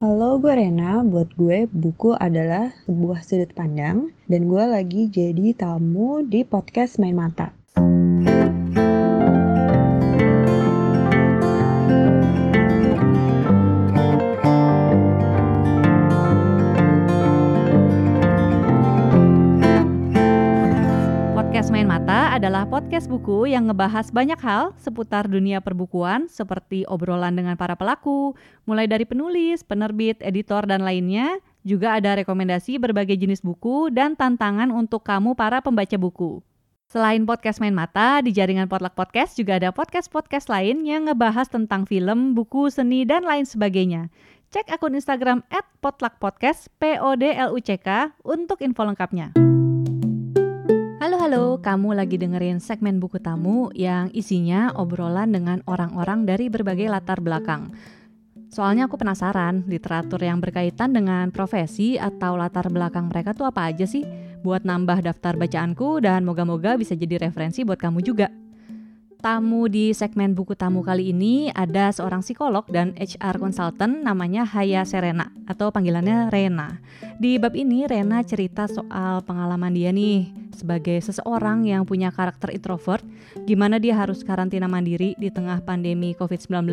Halo, gue Rena. Buat gue, buku adalah sebuah sudut pandang, dan gue lagi jadi tamu di podcast Main Mata. Main Mata adalah podcast buku yang ngebahas banyak hal seputar dunia perbukuan seperti obrolan dengan para pelaku, mulai dari penulis, penerbit, editor, dan lainnya. Juga ada rekomendasi berbagai jenis buku dan tantangan untuk kamu para pembaca buku. Selain podcast Main Mata, di jaringan Potluck Podcast juga ada podcast-podcast lain yang ngebahas tentang film, buku, seni, dan lain sebagainya. Cek akun Instagram at potluckpodcast, P-O-D-L-U-C-K, untuk info lengkapnya. Halo halo, kamu lagi dengerin segmen buku tamu yang isinya obrolan dengan orang-orang dari berbagai latar belakang. Soalnya aku penasaran, literatur yang berkaitan dengan profesi atau latar belakang mereka tuh apa aja sih? Buat nambah daftar bacaanku dan moga-moga bisa jadi referensi buat kamu juga. Tamu di segmen buku tamu kali ini ada seorang psikolog dan HR consultant namanya Haya Serena atau panggilannya Rena. Di bab ini Rena cerita soal pengalaman dia nih sebagai seseorang yang punya karakter introvert, gimana dia harus karantina mandiri di tengah pandemi COVID-19.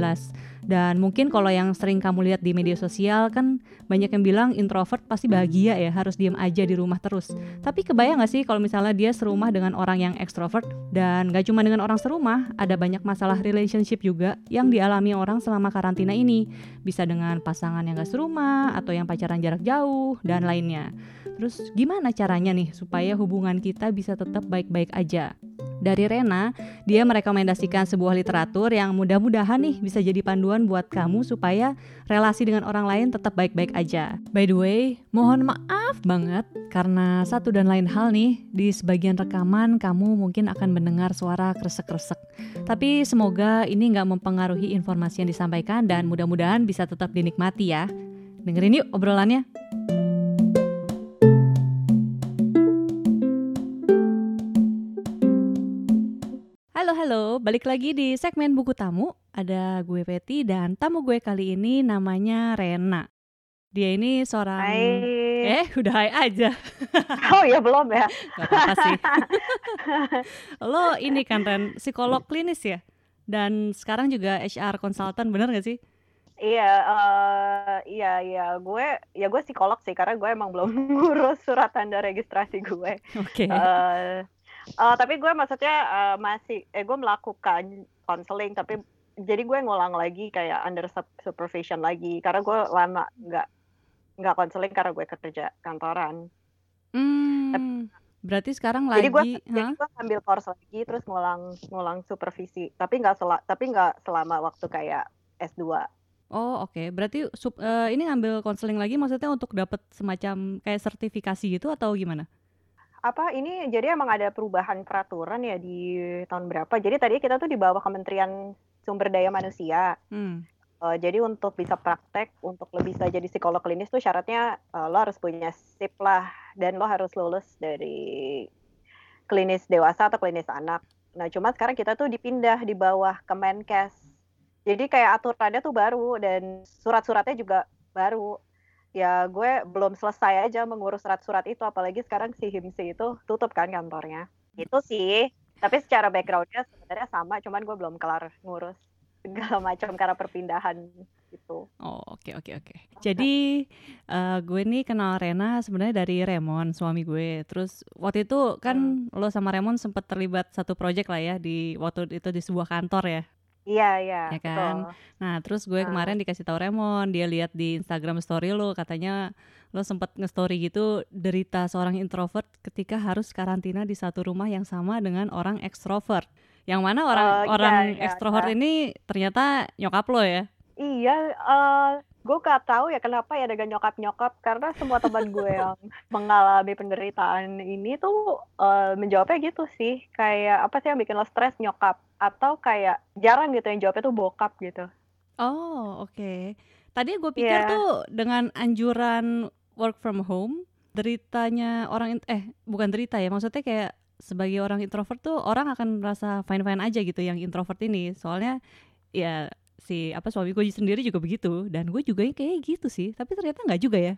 Dan mungkin kalau yang sering kamu lihat di media sosial kan banyak yang bilang introvert pasti bahagia ya, harus diem aja di rumah terus. Tapi kebayang gak sih kalau misalnya dia serumah dengan orang yang ekstrovert dan gak cuma dengan orang serumah, ada banyak masalah relationship juga yang dialami orang selama karantina ini. Bisa dengan pasangan yang gak serumah atau yang pacaran jarak jauh dan lainnya. Terus gimana caranya nih supaya hubungan kita bisa tetap baik-baik aja? Dari Rena, dia merekomendasikan sebuah literatur yang mudah-mudahan nih bisa jadi panduan buat kamu supaya relasi dengan orang lain tetap baik-baik aja. By the way, mohon maaf banget karena satu dan lain hal nih, di sebagian rekaman kamu mungkin akan mendengar suara kresek-kresek. Tapi semoga ini nggak mempengaruhi informasi yang disampaikan dan mudah-mudahan bisa tetap dinikmati ya. Dengerin yuk obrolannya. Halo balik lagi di segmen buku tamu. Ada gue Peti dan tamu gue kali ini namanya Rena. Dia ini seorang Hai. Eh, udah hai aja. Oh ya belum ya? Gak apa-apa sih. Lo ini kan Ren, psikolog klinis ya? Dan sekarang juga HR consultant, bener gak sih? Iya, eh, iya, iya. Gue, ya gue psikolog sih, karena gue emang belum ngurus surat tanda registrasi gue. Oke. Eh, eh, tapi gue maksudnya eh, masih, eh gue melakukan konseling, tapi jadi gue ngulang lagi kayak under sup- supervision lagi, karena gue lama nggak nggak konseling karena gue kerja kantoran. Hmm, berarti sekarang Jadi gue, lagi, jadi gue ambil course lagi, terus ngulang ngulang supervisi, tapi nggak sela, tapi nggak selama waktu kayak S2. Oh oke, berarti sup- eh, ini ngambil konseling lagi maksudnya untuk dapat semacam kayak sertifikasi gitu atau gimana? Apa ini jadi emang ada perubahan peraturan ya di tahun berapa? Jadi tadi kita tuh di bawah Kementerian Sumber Daya Manusia. Hmm. Eh, jadi untuk bisa praktek, untuk lo bisa jadi psikolog klinis tuh syaratnya eh, lo harus punya SIP lah dan lo harus lulus dari klinis dewasa atau klinis anak. Nah, cuma sekarang kita tuh dipindah di bawah Kemenkes. Jadi kayak aturannya tuh baru dan surat-suratnya juga baru. Ya gue belum selesai aja mengurus surat-surat itu, apalagi sekarang si HIMSI itu tutup kan kantornya. Itu sih. Tapi secara backgroundnya sebenarnya sama, cuman gue belum kelar ngurus segala macam karena perpindahan gitu. Oh oke oke oke. Jadi eh, gue nih kenal Rena sebenarnya dari Remon suami gue. Terus waktu itu kan lo sama Remon sempat terlibat satu project lah ya di waktu itu di sebuah kantor ya. Iya, iya, Ya kan? betul. Nah terus gue Ah. kemarin dikasih tahu Remon, dia lihat di Instagram story lo katanya lo sempat nge-story gitu derita seorang introvert ketika harus karantina di satu rumah yang sama dengan orang ekstrovert. Yang mana orang Oh, iya, orang iya, ekstrovert iya. ini ternyata nyokap lo ya. Iya, eh gue gak tahu ya kenapa ya dengan nyokap-nyokap karena semua teman gue yang mengalami penderitaan ini tuh eh, menjawabnya gitu sih kayak apa sih yang bikin lo stres nyokap atau kayak jarang gitu yang jawabnya tuh bokap gitu. Oh, oke. Tadi gue pikir Iya. tuh dengan anjuran work from home, deritanya orang eh bukan derita ya, maksudnya kayak sebagai orang introvert tuh orang akan merasa fine-fine aja gitu yang introvert ini. Soalnya ya si apa suami gue sendiri juga begitu dan gue juga kayak gitu sih tapi ternyata nggak juga ya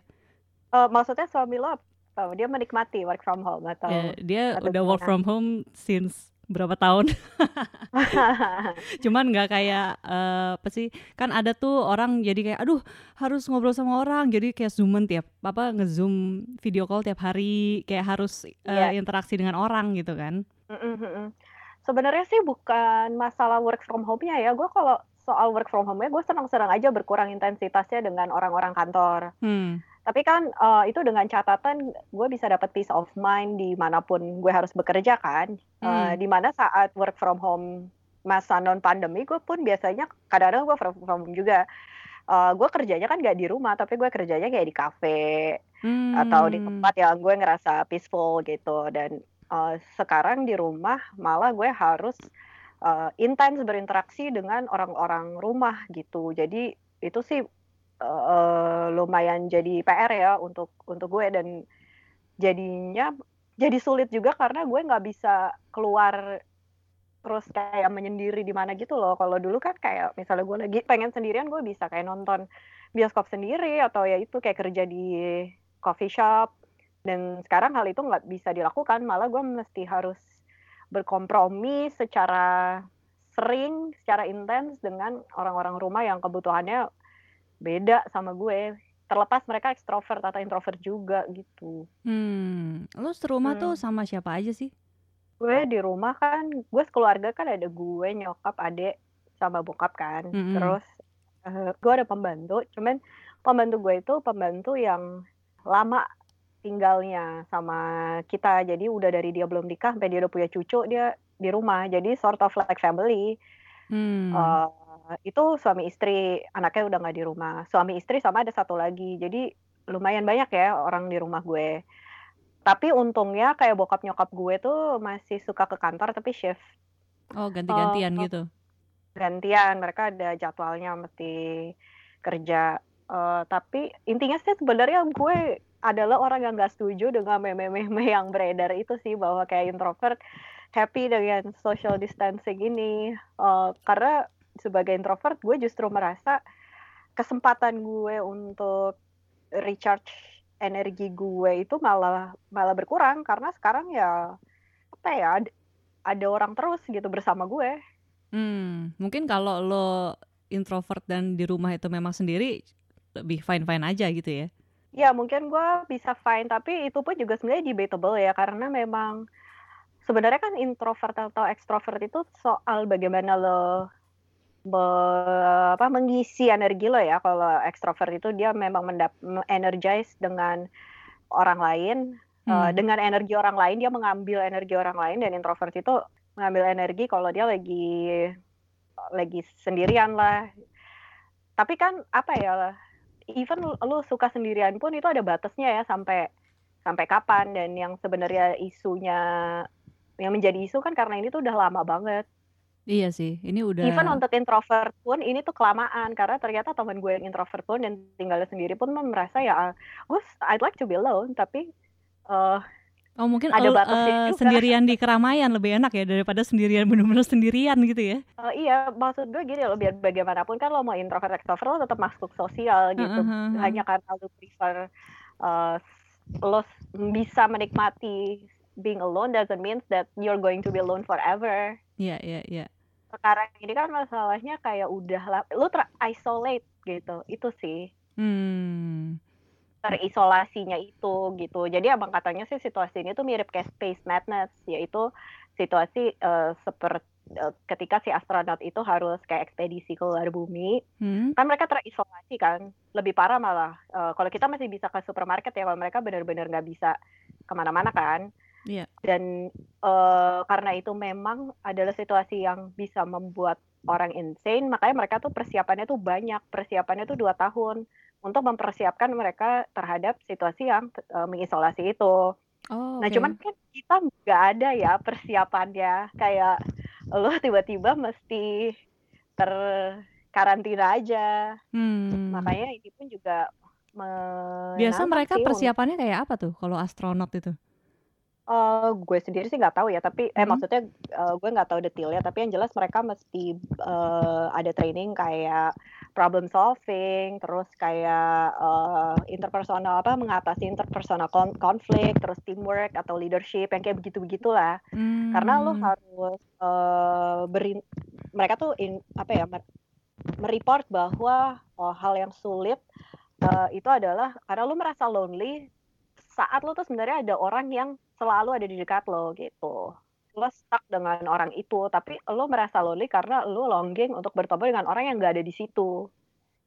Uh, maksudnya suami lo apa? Dia menikmati work from home atau? Ya, dia atau udah work from home since berapa tahun cuman nggak kayak eh, apa sih kan ada tuh orang jadi kayak aduh harus ngobrol sama orang jadi kayak zooman tiap apa ngezoom video call tiap hari kayak harus eh, Iya. interaksi dengan orang gitu kan Mm-mm, mm-mm. Sebenarnya sih bukan masalah work from home-nya ya. Gue kalau soal work from home-nya, gue senang-senang aja berkurang intensitasnya dengan orang-orang kantor. hmm Tapi kan eh, itu dengan catatan gue bisa dapat peace of mind di mana pun gue harus bekerja kan. Eh, Hmm. di mana saat work from home masa non pandemi gue pun biasanya kadang-kadang gue from from home juga. Eh, gue kerjanya kan gak di rumah, tapi gue kerjanya kayak di kafe atau di Hmm. tempat yang gue ngerasa peaceful gitu. Dan eh, sekarang di rumah malah gue harus eh, intens berinteraksi dengan orang-orang rumah gitu. Jadi itu sih eh, lumayan jadi PR ya untuk untuk gue dan jadinya jadi sulit juga karena gue nggak bisa keluar terus kayak menyendiri di mana gitu loh. Kalau dulu kan kayak misalnya gue lagi pengen sendirian gue bisa kayak nonton bioskop sendiri atau ya itu kayak kerja di coffee shop. Dan sekarang hal itu nggak bisa dilakukan, malah gue mesti harus berkompromi secara sering, secara intens dengan orang-orang rumah yang kebutuhannya beda sama gue. Terlepas mereka ekstrovert atau introvert juga gitu. hmm lu serumah tuh Hmm. sama siapa aja sih Gue di rumah kan, gue sekeluarga kan ada gue, nyokap, adek, sama bokap kan. Mm-mm. Terus eh, gue ada pembantu, cuman pembantu gue itu pembantu yang lama tinggalnya sama kita. Jadi udah dari dia belum nikah sampai dia udah punya cucu, dia di rumah. Jadi sort of like family. hmm Eh, itu suami istri, anaknya udah nggak di rumah. Suami istri sama ada satu lagi. Jadi lumayan banyak ya orang di rumah gue. Tapi untungnya kayak bokap nyokap gue tuh masih suka ke kantor tapi shift oh ganti-gantian Oh. gitu gantian. Mereka ada jadwalnya mesti kerja. Eh, tapi intinya sih sebenarnya gue adalah orang yang gak setuju dengan meme-meme yang beredar itu sih bahwa kayak introvert happy dengan social distancing ini. Eh, karena sebagai introvert gue justru merasa kesempatan gue untuk recharge energi gue itu malah malah berkurang karena sekarang ya apa ya ad- ada orang terus gitu bersama gue. Hmm, mungkin kalau lo introvert dan di rumah itu memang sendiri lebih fine-fine aja gitu ya. Ya mungkin gue bisa fine tapi itu pun juga sebenarnya debatable ya karena memang sebenarnya kan introvert atau extrovert itu soal bagaimana lo be- apa mengisi energi lo ya kalau extrovert itu dia memang mendap energize dengan orang lain Eh, Hmm. dengan energi orang lain dia mengambil energi orang lain dan introvert itu mengambil energi kalau dia lagi lagi sendirian lah tapi kan apa ya even lu, suka sendirian pun itu ada batasnya ya sampai sampai kapan. Dan yang sebenarnya isunya yang menjadi isu kan karena ini tuh udah lama banget. Iya sih, ini udah even untuk introvert pun ini tuh kelamaan. Karena ternyata teman gue yang introvert pun dan tinggalnya sendiri pun merasa ya gue I'd like to be alone. Tapi eh, Oh mungkin ada batasnya eh, juga. sendirian di keramaian lebih enak ya daripada sendirian bener-bener sendirian gitu ya. eh, iya maksud gue gini loh biar bagaimanapun kan lo mau introvert extrovert lo tetap masuk sosial gitu Heeh, heeh, heeh. hanya karena lo prefer eh, lo bisa menikmati being alone doesn't mean that you're going to be alone forever Iya iya iya. sekarang ini kan masalahnya kayak udah lah lu ter isolate gitu itu sih Hmm. Terisolasinya itu gitu jadi abang katanya sih situasi ini tuh mirip kayak space madness yaitu situasi eh, seperti ketika si astronot itu harus kayak ekspedisi keluar bumi Hmm. kan mereka terisolasi kan lebih parah malah Eh, kalau kita masih bisa ke supermarket ya kalau mereka benar-benar nggak bisa ke mana-mana kan Iya. dan eh, karena itu memang adalah situasi yang bisa membuat orang insane makanya mereka tuh persiapannya tuh banyak persiapannya tuh dua tahun untuk mempersiapkan mereka terhadap situasi yang eh, mengisolasi itu Oh, nah cuman kan kita nggak ada ya persiapannya kayak lo tiba-tiba mesti terkarantina aja Hmm. makanya ini pun juga Biasa mereka persiapannya kayak apa tuh kalau astronot itu? Uh, gue sendiri sih nggak tahu ya, tapi eh Hmm. maksudnya uh, gue nggak tahu detailnya. Tapi yang jelas mereka mesti uh, ada training kayak problem solving, terus kayak uh, interpersonal apa mengatasi interpersonal kon- konflik, terus teamwork atau leadership yang kayak begitu begitulah. Karena lo Hmm. harus uh, beri mereka tuh in, apa ya mer- mereport bahwa oh, hal yang sulit uh, itu adalah karena lo merasa lonely saat lo tuh sebenarnya ada orang yang selalu ada di dekat lo gitu. Lo stuck dengan orang itu, tapi lo merasa lonely karena lo longing untuk bertemu dengan orang yang gak ada di situ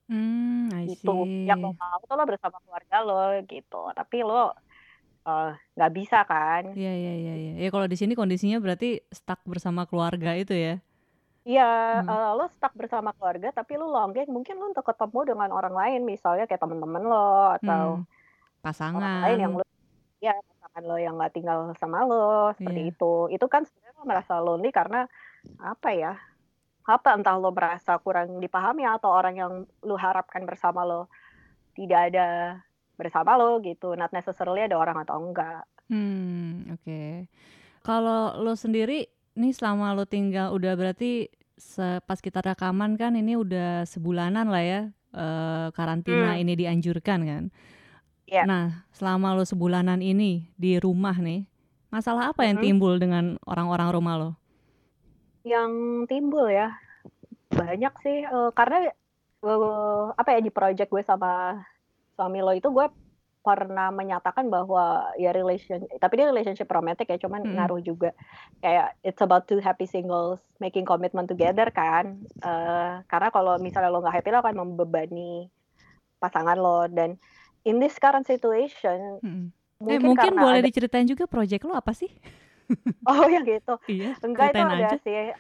Hmm, I gitu. Yang lo mau tuh lo bersama keluarga lo gitu, tapi lo eh, nggak bisa kan? Iya, iya, iya, iya. Ya kalau di sini kondisinya berarti stuck bersama keluarga itu ya. Iya, Hmm. eh, lo stuck bersama keluarga, tapi lo longing mungkin lo untuk ketemu dengan orang lain, misalnya kayak temen-temen lo atau Hmm. orang lain yang Pasangan. lo ya pasangan lo yang nggak tinggal sama lo seperti Iya. itu itu kan sebenarnya lo merasa lonely karena apa ya apa entah lo merasa kurang dipahami atau orang yang lo harapkan bersama lo tidak ada bersama lo gitu not necessarily ada orang atau enggak Hmm, oke. Kalau lo sendiri nih selama lo tinggal udah berarti se- pas kita rekaman kan ini udah sebulanan lah ya eh, karantina Hmm. ini dianjurkan kan. Iya. Nah, selama lo sebulanan ini di rumah nih, masalah apa yang Mhm. timbul dengan orang-orang rumah lo? yang timbul ya banyak sih eh, karena eh, apa ya di project gue sama suami lo itu gue pernah menyatakan bahwa ya relation tapi dia relationship romantic ya cuman Mm-mm. ngaruh juga kayak it's about two happy singles making commitment together kan Eh, karena kalau misalnya lo nggak happy lo akan membebani pasangan lo dan in this current situation. Eh, mungkin, mungkin karena boleh ada diceritain juga project lo apa sih? oh ya gitu Iya, Enggak itu ada aja. sih eh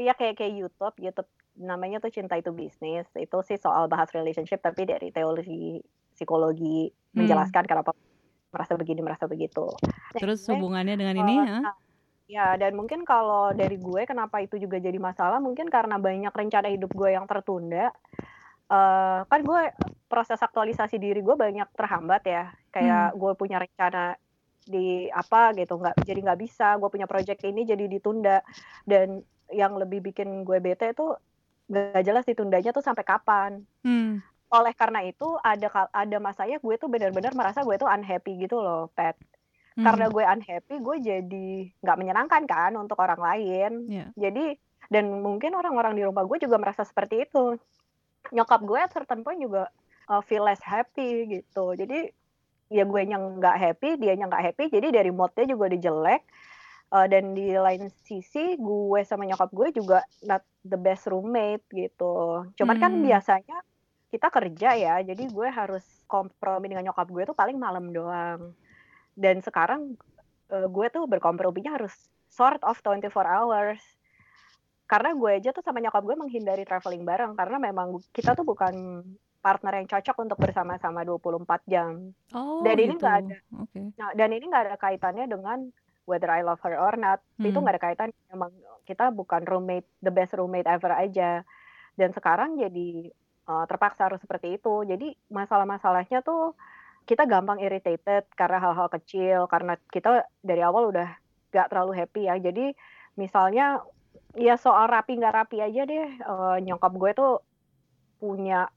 ya kayak kayak YouTube, YouTube namanya tuh Cinta Itu Bisnis. Itu sih soal bahas relationship tapi dari teori psikologi Hmm. menjelaskan kenapa merasa begini, merasa begitu. Terus hubungannya dengan eh, ini, nah, ya dan mungkin kalau dari gue kenapa itu juga jadi masalah mungkin karena banyak rencana hidup gue yang tertunda. Eh kan gue proses aktualisasi diri gue banyak terhambat ya. Kayak gue punya rencana di apa gitu nggak jadi nggak bisa gue punya project ini jadi ditunda dan yang lebih bikin gue bete itu nggak jelas ditundanya tuh sampai kapan Hmm. oleh karena itu ada ada masanya gue tuh benar-benar merasa gue tuh unhappy gitu loh pet Hmm. karena gue unhappy gue jadi nggak menyenangkan kan untuk orang lain Iya. jadi dan mungkin orang-orang di rumah gue juga merasa seperti itu nyokap gue at certain point juga uh, feel less happy gitu. Jadi ya gue yang nggak happy dia yang nggak happy jadi dari moodnya juga udah jelek. Uh, dan di lain sisi gue sama nyokap gue juga not the best roommate gitu. Cuman kan Hmm. biasanya kita kerja ya jadi gue harus kompromi dengan nyokap gue tuh paling malam doang. Dan sekarang uh, gue tuh berkomprominya harus sort of 24 hours karena gue aja tuh sama nyokap gue menghindari traveling bareng karena memang kita tuh bukan partner yang cocok untuk bersama-sama 24 jam. Oh, Dan ini gitu. nggak ada. Oke. Nah, dan ini nggak ada kaitannya dengan whether I love her or not. Itu Hmm. nggak ada kaitan. Emang kita bukan roommate, the best roommate ever aja. Dan sekarang jadi uh, terpaksa harus seperti itu. Jadi masalah-masalahnya tuh kita gampang irritated karena hal-hal kecil. Karena kita dari awal udah nggak terlalu happy ya. Jadi misalnya ya soal rapi nggak rapi aja deh. uh, nyokap gue tuh punya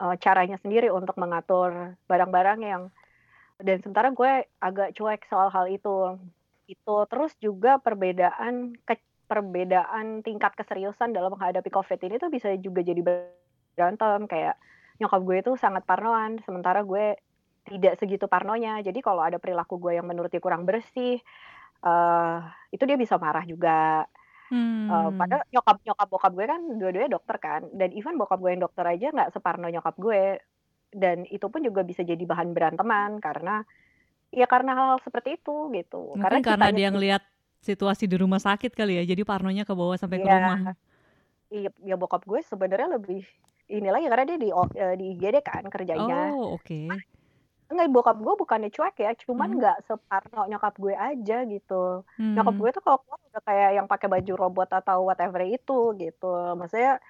uh, caranya sendiri untuk mengatur barang-barang yang dan sementara gue agak cuek soal hal itu. Itu terus juga perbedaan ke, perbedaan tingkat keseriusan dalam menghadapi covid ini tuh bisa juga jadi berantem. Kayak nyokap gue itu sangat parnoan sementara gue tidak segitu parnonya. Jadi kalau ada perilaku gue yang menurut dia kurang bersih eh itu dia bisa marah juga Hmm. Eh, padahal nyokap nyokap bokap gue kan dua-duanya dokter kan dan even bokap gue yang dokter aja nggak separno nyokap gue dan itu pun juga bisa jadi bahan beranteman karena ya karena hal, -hal seperti itu gitu Mungkin karena kitanya dia ngelihat situasi di rumah sakit kali ya, jadi parnonya ke bawah sampai ke Iya. rumah. iya ya bokap gue sebenarnya lebih ini lagi karena dia di eh, di IGD kan kerjanya Oh, oke. Enggak bokap gue bukannya cuek ya cuman Hmm. nggak separno nyokap gue aja gitu nyokap Hmm. gue tuh kalau udah kayak yang pakai baju robot atau whatever itu gitu maksudnya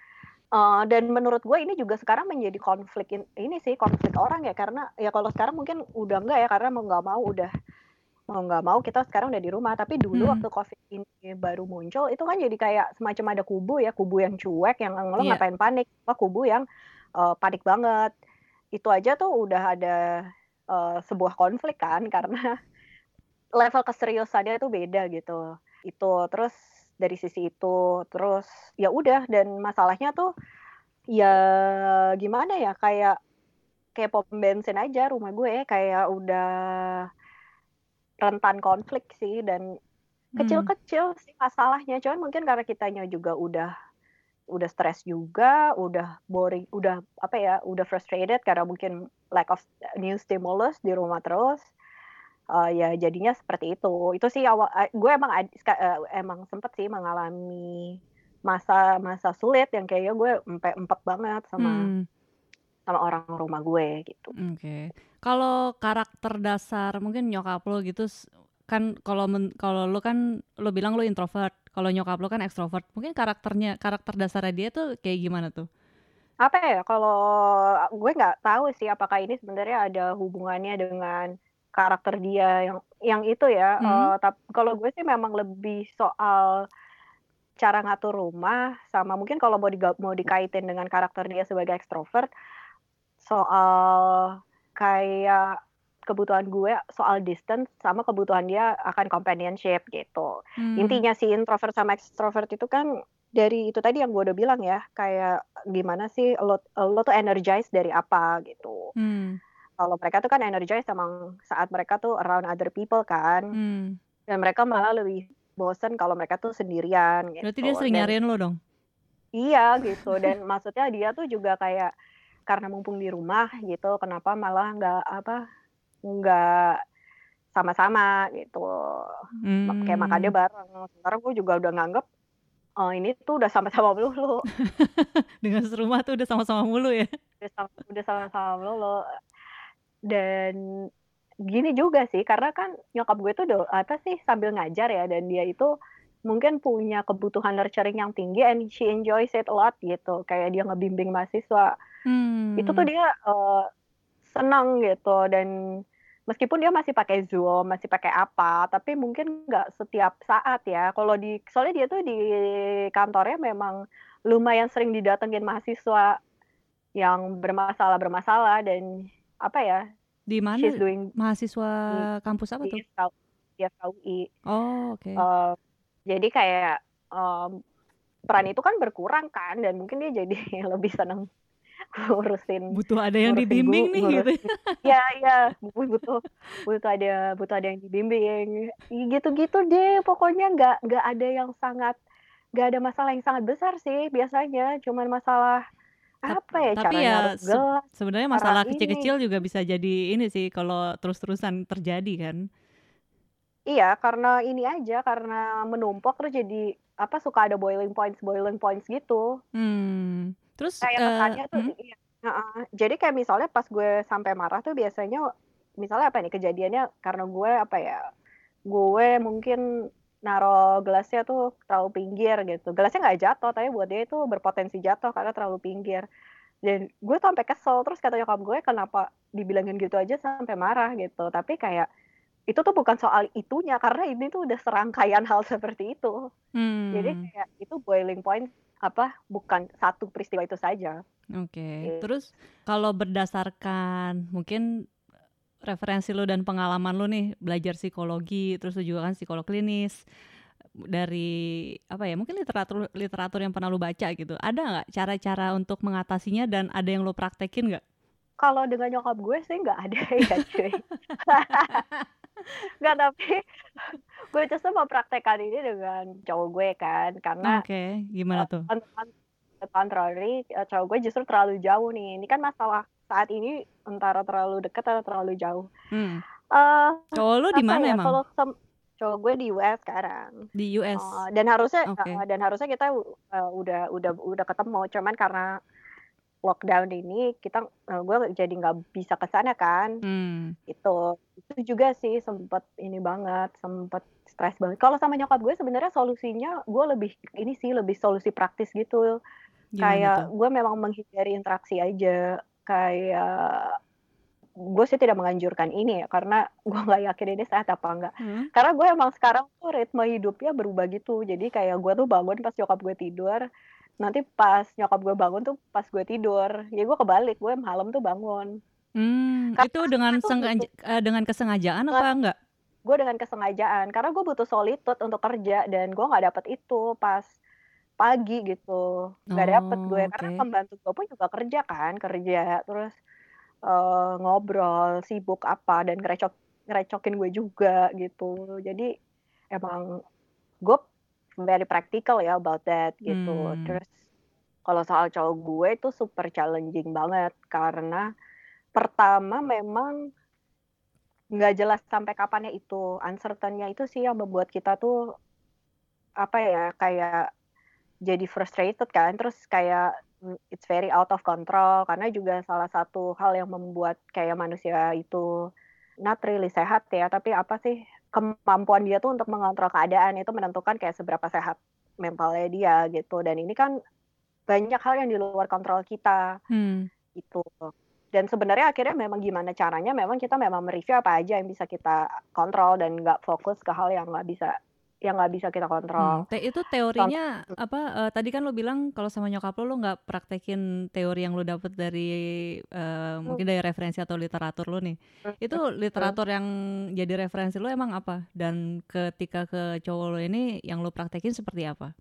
eh, dan menurut gue ini juga sekarang menjadi konflik in- ini sih konflik orang ya karena ya kalau sekarang mungkin udah enggak ya karena mau nggak mau udah mau nggak mau kita sekarang udah di rumah tapi dulu Hmm. waktu covid ini baru muncul itu kan jadi kayak semacam ada kubu ya kubu yang cuek yang lo Iya. ngapain panik apa kubu yang eh, panik banget itu aja tuh udah ada eh, sebuah konflik kan karena level keseriusannya tuh beda gitu itu terus dari sisi itu terus ya udah dan masalahnya tuh ya gimana ya kayak kayak pom bensin aja rumah gue kayak udah rentan konflik sih dan Hmm. kecil-kecil sih masalahnya cuman mungkin karena kitanya juga udah udah stres juga udah boring udah apa ya udah frustrated karena mungkin lack of new stimulus di rumah terus. Eh, ya jadinya seperti itu. Itu sih awal eh, gue emang eh, emang sempet sih mengalami masa-masa sulit yang kayaknya gue empe empet banget sama Hmm, sama orang rumah gue gitu. Oke. Kalau karakter dasar mungkin nyokap lo gitu kan kalau kalau lo kan lo bilang lo introvert, kalau nyokap lo kan ekstrovert. Mungkin karakternya karakter dasarnya dia tuh kayak gimana tuh? apa ya kalau gue nggak tahu sih apakah ini sebenarnya ada hubungannya dengan karakter dia yang yang itu ya Hmm. Eh, tap- kalau gue sih memang lebih soal cara ngatur rumah sama mungkin kalau mau diga- mau dikaitin dengan karakter dia sebagai ekstrovert soal kayak kebutuhan gue soal distance sama kebutuhan dia akan companionship gitu. Hmm, intinya si introvert sama extrovert itu kan dari itu tadi yang gue udah bilang ya kayak gimana sih lo lo tuh energized dari apa gitu. Hmm, kalau mereka tuh kan energized emang saat mereka tuh around other people kan. Hmm. dan mereka malah lebih bosen kalau mereka tuh sendirian gitu. Berarti dia sering Dan- nyariin lo dong? iya gitu. Dan maksudnya dia tuh juga kayak karena mumpung di rumah gitu kenapa malah nggak apa nggak sama-sama gitu Hmm. kayak makannya bareng. Sementara gue juga udah nganggep oh ini tuh udah sama-sama melulu, Dengan serumah tuh udah sama-sama mulu ya? udah sama- udah sama-sama melulu. Dan gini juga sih, karena kan nyokap gue tuh udah apa sih sambil ngajar ya, dan dia itu mungkin punya kebutuhan nurturing yang tinggi, and she enjoys it a lot gitu. Kayak dia ngebimbing mahasiswa, Hmm. itu tuh dia eh, senang gitu dan meskipun dia masih pakai Zoom, masih pakai apa, tapi mungkin nggak setiap saat ya. Kalau di soalnya dia tuh di kantornya memang lumayan sering didatengin mahasiswa yang bermasalah-bermasalah dan apa ya, Di mana? she's doing Mahasiswa kampus apa di tuh? Di FKUI. Oh, oke. Eh, jadi kayak em, peran itu kan berkurang kan dan mungkin dia jadi lebih seneng ngurusin Butuh ada yang ngurusin dibimbing gu- nih ngurus- gitu. ya ya bu- butuh butuh ada butuh ada yang dibimbing. Gitu-gitu deh. Pokoknya nggak nggak ada yang sangat nggak ada masalah yang sangat besar sih biasanya. Cuman masalah apa ya tapi caranya ya se- Sebenarnya masalah kecil-kecil juga bisa jadi ini sih kalau terus-terusan terjadi kan. iya karena ini aja karena menumpuk terus jadi apa suka ada boiling points boiling points gitu. Hmm. Terus kayak kesannya tuh hmm? iya. Heeh. jadi kayak misalnya pas gue sampai marah tuh biasanya misalnya apa nih kejadiannya karena gue apa ya gue mungkin naro gelasnya tuh terlalu pinggir gitu gelasnya nggak jatuh tapi buat dia itu berpotensi jatuh karena terlalu pinggir dan gue tuh sampai kesel terus kata nyokap gue kenapa dibilangin gitu aja sampai marah gitu tapi kayak itu tuh bukan soal itunya karena ini tuh udah serangkaian hal seperti itu jadi Hmm. kayak itu boiling point apa bukan satu peristiwa itu saja Oke, Gitu. terus kalau berdasarkan mungkin referensi lo dan pengalaman lo nih belajar psikologi, terus lo juga kan psikolog klinis dari apa ya mungkin literatur literatur yang pernah lo baca gitu, ada nggak cara-cara untuk mengatasinya dan ada yang lo praktekin nggak? Kalau dengan nyokap gue sih nggak ada ya cuy. Nggak tapi gue justru mempraktekkan ini dengan cowok gue kan karena Oke, gimana tuh? on, on the contrary eh, cowok gue justru terlalu jauh nih. Ini kan masalah saat ini antara terlalu dekat atau terlalu jauh. Hmm. Eh Cowok lo di mana ya emang? kalau cowok gue di US sekarang. Di US. Eh, dan harusnya Oke. eh, dan harusnya kita eh, udah udah udah ketemu cuman karena lockdown ini kita eh, gue jadi nggak bisa ke sana kan Hmm. itu itu juga sih sempet ini banget sempet stres banget kalau sama nyokap gue sebenarnya solusinya gue lebih ini sih lebih solusi praktis gitu Gimana kayak tuh? gue memang menghindari interaksi aja kayak gue sih tidak menganjurkan ini ya karena gue nggak yakin ini sehat apa enggak. Hmm. Karena gue emang sekarang tuh ritme hidupnya berubah gitu. Jadi kayak gue tuh bangun pas nyokap gue tidur, nanti pas nyokap gue bangun tuh pas gue tidur. Ya gue kebalik, gue malam tuh bangun. Hmm, Karena itu dengan aku sengaja butuh eh, dengan kesengajaan apa enggak? gue dengan kesengajaan karena gue butuh solitude untuk kerja dan gue nggak dapet itu pas pagi gitu nggak dapet gue Oh, karena oke. pembantu gue pun juga kerja kan kerja terus eh, ngobrol sibuk apa dan ngerecok ngerecokin gue juga gitu jadi emang gue very practical ya about that gitu. Hmm. terus kalau soal cowok gue itu super challenging banget karena pertama memang nggak jelas sampai kapannya itu. Uncertainnya itu sih yang membuat kita tuh apa ya kayak jadi frustrated kan. Terus kayak it's very out of control karena juga salah satu hal yang membuat kayak manusia itu not really sehat ya. Tapi apa sih kemampuan dia tuh untuk mengontrol keadaan itu menentukan kayak seberapa sehat mentalnya dia gitu dan ini kan banyak hal yang di luar kontrol kita Hmm. gitu dan sebenarnya akhirnya memang gimana caranya memang kita memang mereview apa aja yang bisa kita kontrol dan nggak fokus ke hal yang nggak bisa yang nggak bisa kita Hmm, kontrol. te itu teorinya apa? eh, tadi kan lo bilang kalau sama nyokap lo lo nggak praktekin teori yang lo dapet dari eh, mungkin dari referensi atau literatur lo nih. Itu literatur yang jadi referensi lo emang apa? Dan ketika ke cowok lo ini yang lo praktekin seperti apa?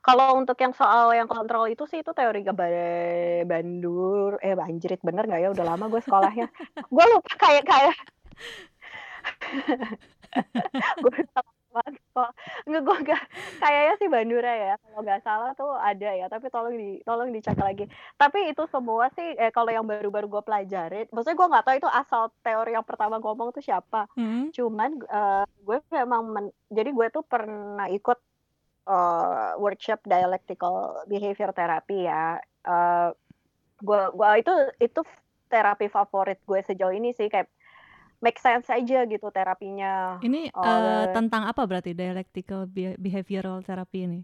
Kalau untuk yang soal yang kontrol itu sih itu teori Gabare Bandur eh Banjrit bener nggak ya udah lama gue sekolahnya. gue lupa kayak kayak gue banget kok. Gue nggak kayaknya sih Bandura ya kalau nggak salah tuh ada ya tapi tolong di tolong dicek lagi. Tapi itu semua sih eh, kalau yang baru-baru gue pelajarin, maksudnya gue nggak tahu itu asal teori yang pertama ngomong tuh siapa. Hmm. Cuman eh, gue memang men- jadi gue tuh pernah ikut eh, workshop dialectical behavior therapy ya. Eh, gue gua itu itu terapi favorit gue sejauh ini sih kayak make sense aja gitu terapinya. Ini eh, dan- tentang apa berarti dialectical be- behavioral therapy ini?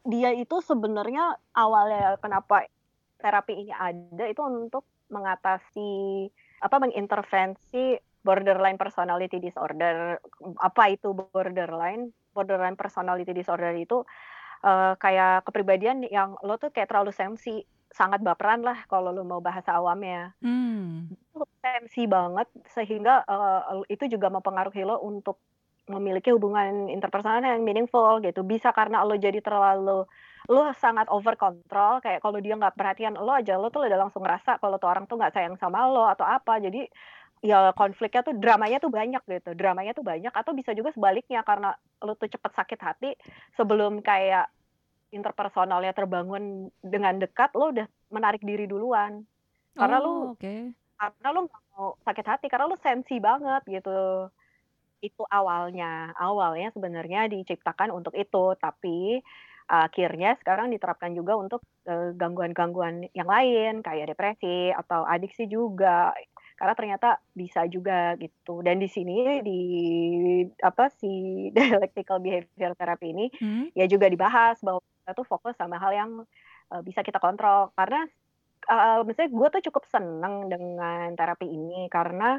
dia itu sebenarnya awalnya kenapa terapi ini ada itu untuk mengatasi apa mengintervensi borderline personality disorder. Apa itu borderline? Borderline personality disorder itu eh, kayak kepribadian yang lo tuh kayak terlalu sensi, sangat baperan lah kalau lo mau bahasa awamnya. Hmm. Itu sensi banget sehingga eh, itu juga mempengaruhi lo untuk memiliki hubungan interpersonal yang meaningful gitu bisa karena lo jadi terlalu lo sangat over control kayak kalau dia nggak perhatian lo aja lo tuh udah langsung ngerasa kalau tuh orang tuh nggak sayang sama lo atau apa jadi ya konfliknya tuh dramanya tuh banyak gitu dramanya tuh banyak atau bisa juga sebaliknya karena lo tuh cepet sakit hati sebelum kayak interpersonalnya terbangun dengan dekat lo udah menarik diri duluan Karena Oh, lu- oke. karena lo nggak mau sakit hati karena lo sensi banget gitu itu awalnya awalnya sebenarnya diciptakan untuk itu tapi akhirnya sekarang diterapkan juga untuk eh, gangguan-gangguan yang lain kayak depresi atau adiksi juga karena ternyata bisa juga gitu dan di sini di apa si dialectical behavior therapy ini Hmm. ya juga dibahas bahwa kita tuh fokus sama hal yang uh, bisa kita kontrol. Karena uh, misalnya gue tuh cukup seneng dengan terapi ini karena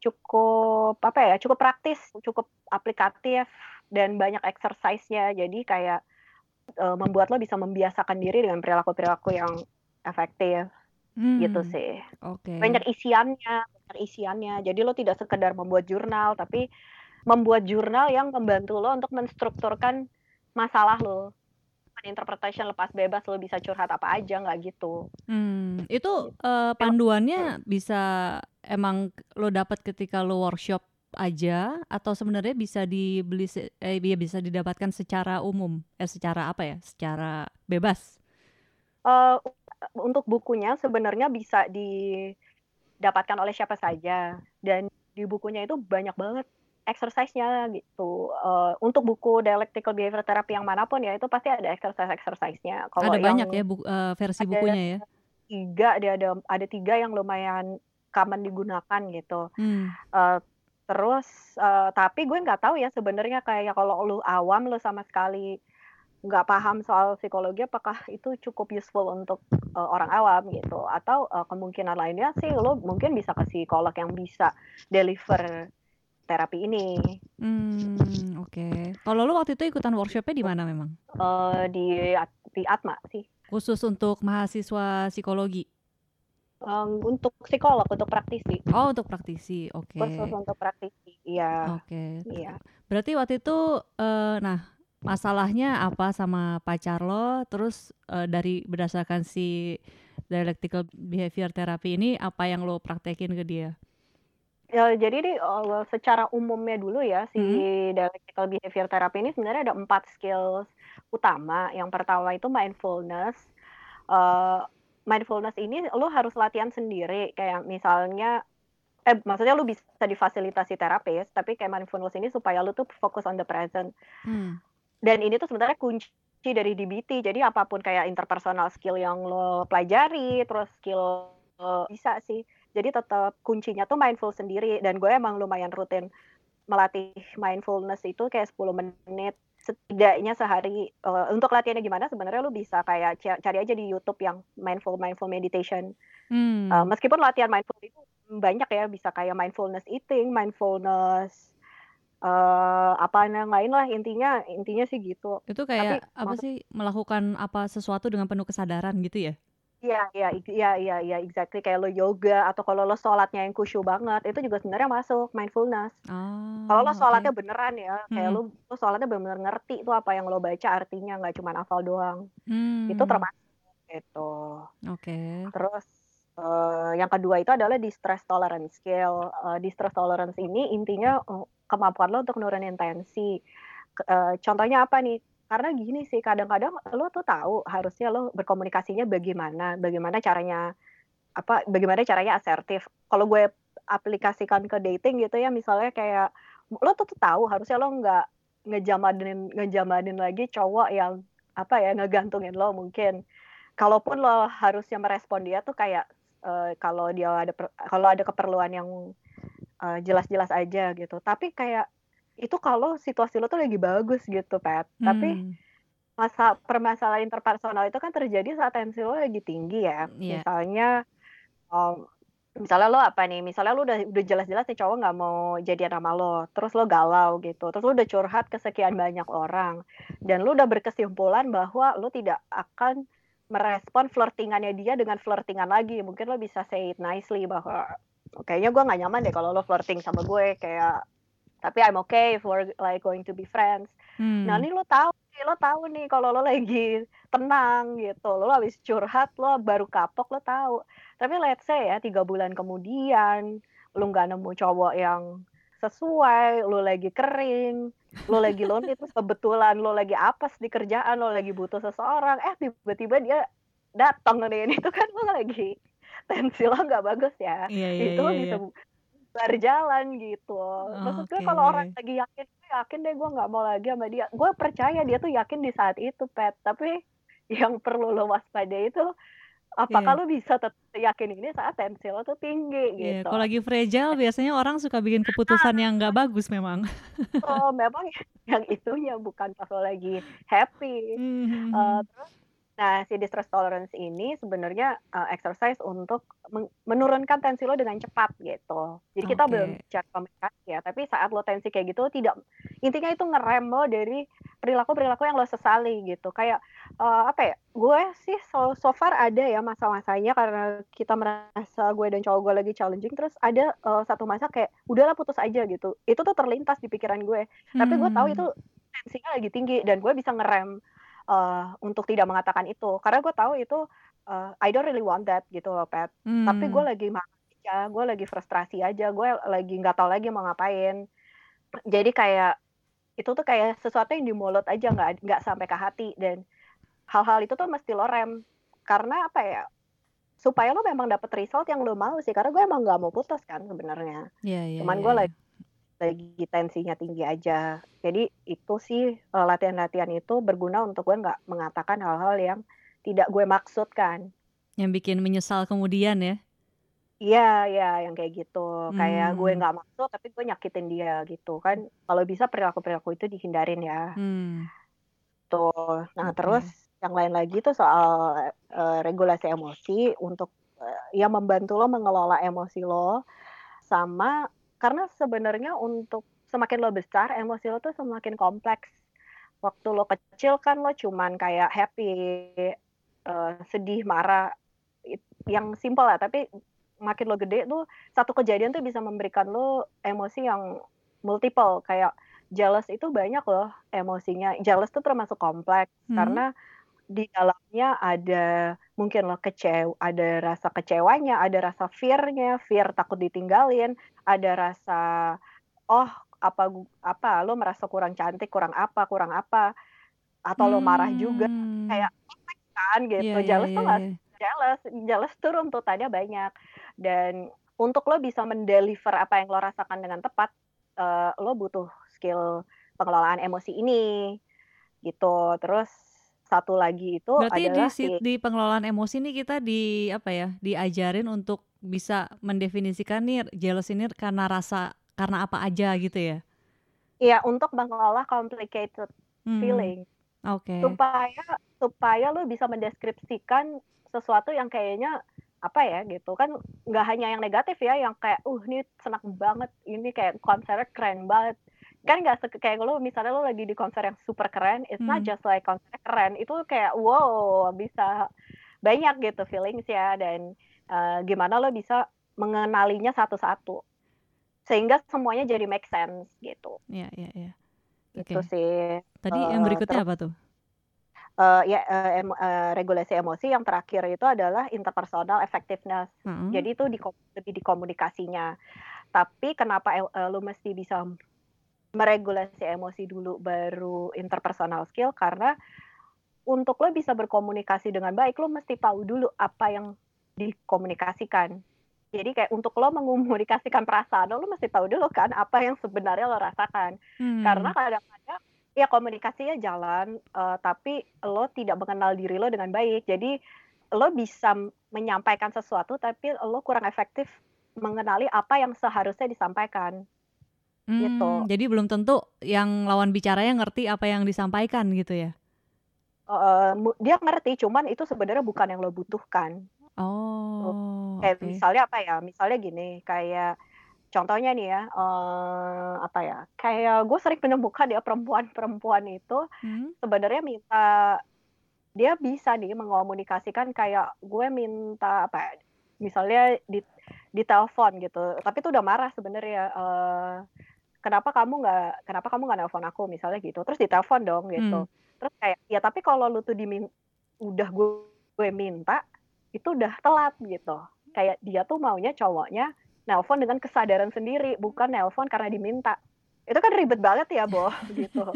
cukup apa ya cukup praktis cukup aplikatif dan banyak exercise-nya. Jadi kayak uh, membuat lo bisa membiasakan diri dengan perilaku-perilaku yang efektif. Gitu Hmm, sih. Oke. banyak isiannya banyak isiannya. Jadi lo tidak sekedar membuat jurnal tapi membuat jurnal yang membantu lo untuk menstrukturkan masalah lo Bukan interpretation lepas bebas lo bisa curhat apa aja nggak gitu. Hmm, itu eh, panduannya bisa emang lo dapat ketika lo workshop aja atau sebenarnya bisa dibeli eh ya bisa didapatkan secara umum? Eh secara apa ya? Secara bebas. Eh, untuk bukunya sebenarnya bisa didapatkan oleh siapa saja. Dan di bukunya itu banyak banget exercise-nya gitu. Eh, untuk buku dialectical behavior therapy yang mana pun ya itu pasti ada exercise-exercise-nya. Kalau Ada yang banyak ya bu- eh, versi ada- bukunya ya. tiga dia ada ada tiga yang lumayan common digunakan gitu. Hmm. Eh, terus eh, tapi gue nggak tahu ya sebenarnya kayak kalau lu awam lu sama sekali nggak paham soal psikologi apakah itu cukup useful untuk uh, orang awam gitu atau uh, kemungkinan lainnya sih lo mungkin bisa ke psikolog yang bisa deliver terapi ini. Hmm, oke. Okay. Kalau lo waktu itu ikutan workshopnya di mana memang? Uh, di di Atma sih. Khusus untuk mahasiswa psikologi. Um, untuk psikolog, untuk praktisi. Oh, untuk praktisi, oke. Okay. Khusus untuk praktisi, iya. Oke. Okay. Iya. Berarti waktu itu, uh, nah masalahnya apa sama pacar lo terus uh, dari berdasarkan si dialectical behavior therapy ini apa yang lo praktekin ke dia? Ya, jadi nih uh, secara umumnya dulu ya si hmm. dialectical behavior therapy ini sebenarnya ada empat skills utama. Yang pertama itu mindfulness. Uh, mindfulness ini lo harus latihan sendiri kayak misalnya eh maksudnya lu bisa difasilitasi terapis tapi kayak mindfulness ini supaya lu tuh fokus on the present. Hmm dan ini tuh sebenarnya kunci dari DBT jadi apa pun kayak interpersonal skill yang lo pelajari terus skill lo bisa sih jadi tetap kuncinya tuh mindful sendiri dan gue emang lumayan rutin melatih mindfulness itu kayak 10 menit setidaknya sehari uh, untuk latihannya gimana sebenarnya lu bisa kayak cari aja di YouTube yang mindful mindful meditation hmm. uh, meskipun latihan mindful itu banyak ya bisa kayak mindfulness eating mindfulness uh, apa yang lain lah intinya intinya sih gitu. Itu kayak Tapi, apa sih melakukan apa sesuatu dengan penuh kesadaran gitu ya? Iya, iya, iya, iya, iya, exactly kayak lo yoga atau kalau lo sholatnya yang khusyuk banget, itu juga sebenarnya masuk mindfulness. Oh, kalau lo sholatnya okay. beneran ya, kayak hmm. lo, lo sholatnya bener-bener ngerti itu apa yang lo baca artinya, nggak cuma hafal doang. Hmm. Itu termasuk itu. Oke. Okay. Terus uh, yang kedua itu adalah distress tolerance scale. Uh, distress tolerance ini intinya uh, kemampuan lo untuk nurunin tensi. Uh, contohnya apa nih? Karena gini sih, kadang-kadang lo tuh tahu harusnya lo berkomunikasinya bagaimana, bagaimana caranya apa, bagaimana caranya asertif. Kalau gue aplikasikan ke dating gitu ya, misalnya kayak lo tuh, tuh tahu harusnya lo nggak ngejamanin ngejamanin lagi cowok yang apa ya ngegantungin lo mungkin. Kalaupun lo harusnya merespon dia tuh kayak uh, kalau dia ada kalau ada keperluan yang uh, jelas-jelas aja gitu. Tapi kayak itu kalau situasi lo tuh lagi bagus gitu, Pet. Hmm. Tapi masa permasalahan interpersonal itu kan terjadi saat tensi lo lagi tinggi ya. Yeah. Misalnya um, misalnya lo apa nih? Misalnya lo udah udah jelas-jelas nih cowok nggak mau jadian sama lo, terus lo galau gitu. Terus lo udah curhat ke sekian banyak orang dan lo udah berkesimpulan bahwa lo tidak akan merespon flirtingannya dia dengan flirtingan lagi. Mungkin lo bisa say it nicely bahwa kayaknya gue nggak nyaman deh kalau lo flirting sama gue kayak tapi I'm okay if we're like going to be friends. Hmm. Nah ini lo tahu nih, lo tahu nih kalau lo lagi tenang gitu, lo habis curhat, lo baru kapok, lo tahu. Tapi let's say ya tiga bulan kemudian, lo nggak nemu cowok yang sesuai, lo lagi kering, lo lagi lonely terus kebetulan lo lagi apes di kerjaan, lo lagi butuh seseorang, eh tiba-tiba dia datang nih, itu kan lo lagi tensi lo nggak bagus ya yeah, yeah, itu yeah, bisa yeah. Berjalan gitu oh, maksud gue okay. kalau orang lagi yakin yakin deh gue nggak mau lagi sama dia gue percaya dia tuh yakin di saat itu pet tapi yang perlu lo waspada itu apakah yeah. lo bisa tetap yakin ini saat tensi lo tuh tinggi iya, gitu. Kalau lagi fragile biasanya orang suka bikin keputusan yang nggak bagus memang. oh memang yang itunya bukan pas lo lagi happy. Mm -hmm. uh, terus Nah, si distress tolerance ini sebenarnya uh, exercise untuk menurunkan tensi lo dengan cepat gitu. Jadi kita okay. belum bicara komunikasi ya, tapi saat lo tensi kayak gitu tidak intinya itu ngerem lo dari perilaku-perilaku yang lo sesali gitu. Kayak uh, apa ya? Gue sih so, so far ada ya masa-masanya karena kita merasa gue dan cowok gue lagi challenging terus ada uh, satu masa kayak udahlah putus aja gitu. Itu tuh terlintas di pikiran gue. Hmm. Tapi gue tahu itu tensinya lagi tinggi dan gue bisa ngerem uh, untuk tidak mengatakan itu. Karena gue tahu itu uh, I don't really want that gitu loh Pat hmm. tapi gue lagi aja gue lagi frustrasi aja gue lagi nggak tahu lagi mau ngapain. Jadi kayak itu tuh kayak sesuatu yang di mulut aja nggak nggak sampai ke hati. Dan hal-hal itu tuh mesti lo rem. Karena apa ya supaya lo memang dapet result yang lo mau sih. Karena gue emang nggak mau putus kan sebenarnya. Yeah, yeah, cuman yeah, gue yeah. lagi lagi tensinya tinggi aja. Jadi itu sih eh, latihan-latihan itu berguna untuk gue nggak mengatakan hal-hal yang tidak gue maksudkan. Yang bikin menyesal kemudian ya? Iya, iya, yang kayak gitu. Hmm. Kayak gue nggak maksud, tapi gue nyakitin dia gitu kan. Kalau bisa perilaku-perilaku itu dihindarin ya. Hmm. gitu. Nah, Oke. terus yang lain lagi tuh soal uh, regulasi emosi untuk uh, ya membantu lo mengelola emosi lo sama karena sebenarnya untuk semakin lo besar emosi lo tuh semakin kompleks. Waktu lo kecil kan lo cuman kayak happy, uh, sedih, marah, yang simpel lah. Tapi makin lo gede tuh satu kejadian tuh bisa memberikan lo emosi yang multiple kayak jealous itu banyak loh emosinya. Jealous tuh termasuk kompleks Hmm. karena di dalamnya ada mungkin lo kecewa, ada rasa kecewanya, ada rasa fear-nya, fear takut ditinggalin, ada rasa oh apa apa lo merasa kurang cantik, kurang apa, kurang apa, atau lo marah juga Hmm. kayak kan gitu. Iya, iya, Jealous tuh iya, iya. jealous, jealous tuh runtutannya banyak dan untuk lo bisa mendeliver apa yang lo rasakan dengan tepat, eh, lo butuh skill pengelolaan emosi ini gitu. Terus satu lagi itu Berarti di adalah si di pengelolaan emosi nih kita di apa ya, diajarin untuk bisa mendefinisikan nih jealous ini karena rasa karena apa aja gitu ya? Iya, untuk mengelola complicated Hmm, feeling oke. supaya supaya lo bisa mendeskripsikan sesuatu yang kayaknya apa ya gitu kan nggak hanya yang negatif ya yang kayak uh ini senang banget ini kayak konsernya keren banget kan nggak se- kayak lo misalnya lo lagi di konser yang super keren it's not Hmm. just like konser keren itu kayak wow bisa banyak gitu feelings ya dan eh, gimana lo bisa mengenalinya satu-satu sehingga semuanya jadi make sense gitu Iya, iya, iya. Oke. itu sih Tadi yang Eh, berikutnya terus apa tuh? eh, ya eh, em- eh, regulasi emosi yang terakhir itu adalah interpersonal effectiveness Heeh. jadi itu di, lebih di komunikasinya tapi kenapa eh, lo mesti bisa meregulasi emosi dulu baru interpersonal skill karena untuk lo bisa berkomunikasi dengan baik lo mesti tahu dulu apa yang dikomunikasikan. Jadi kayak untuk lo mengomunikasikan perasaan lo, lo mesti tahu dulu kan apa yang sebenarnya lo rasakan. Karena Hmm. kadang-kadang ya komunikasinya jalan eh, tapi lo tidak mengenal diri lo dengan baik. Jadi lo bisa menyampaikan sesuatu tapi lo kurang efektif mengenali apa yang seharusnya disampaikan gitu Hmm, jadi belum tentu yang lawan bicaranya ngerti apa yang disampaikan gitu ya? Mu- dia ngerti cuman itu sebenarnya bukan yang lo butuhkan Tuh. Oh, kayak misalnya apa ya misalnya gini kayak contohnya nih ya eh, apa ya kayak gue sering menemukan ya perempuan-perempuan itu Hmm? sebenarnya minta dia bisa nih mengomunikasikan kayak gue minta apa ya, misalnya di di telepon gitu tapi itu udah marah sebenarnya eh, kenapa kamu nggak kenapa kamu nggak nelpon aku misalnya gitu. Terus ditelepon dong gitu. Hmm. terus kayak ya tapi kalau lu tuh dimin udah gue, gue minta itu udah telat gitu. Kayak dia tuh maunya cowoknya nelpon dengan kesadaran sendiri bukan nelpon karena diminta. Itu kan ribet banget ya boh gitu.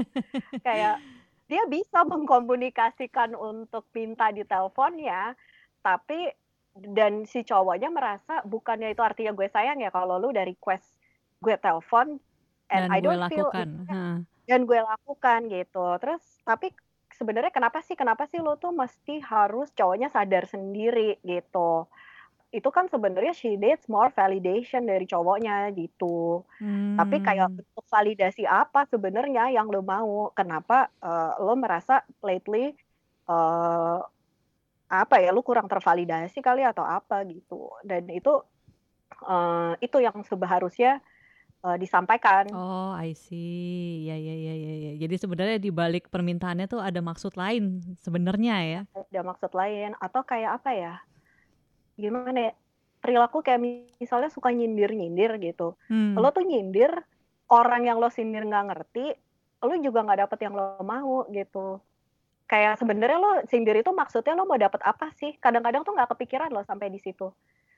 Kayak dia bisa mengkomunikasikan untuk minta di teleponnya tapi dan si cowoknya merasa bukannya itu artinya gue sayang ya kalau lu dari request gue telepon and Dan I gue don't feel lakukan. Hah. dan gue lakukan gitu terus tapi sebenarnya kenapa sih kenapa sih lo tuh mesti harus cowoknya sadar sendiri gitu itu kan sebenarnya she needs more validation dari cowoknya gitu tapi kayak Hmm. bentuk validasi apa sebenarnya yang lo mau kenapa eh, lo merasa lately eh, apa ya lo kurang tervalidasi kali atau apa gitu dan itu eh, itu yang seharusnya eh, disampaikan Oh, I see. Ya, ya, ya, ya, ya. Jadi sebenarnya di balik permintaannya tuh ada maksud lain sebenarnya ya. ada maksud lain atau kayak apa ya gimana ya perilaku kayak misalnya suka nyindir-nyindir gitu Hmm. lo tuh nyindir orang yang lo sindir nggak ngerti lo juga nggak dapet yang lo mau gitu kayak sebenarnya lo sindir itu maksudnya lo mau dapet apa sih kadang-kadang tuh nggak kepikiran lo sampai di situ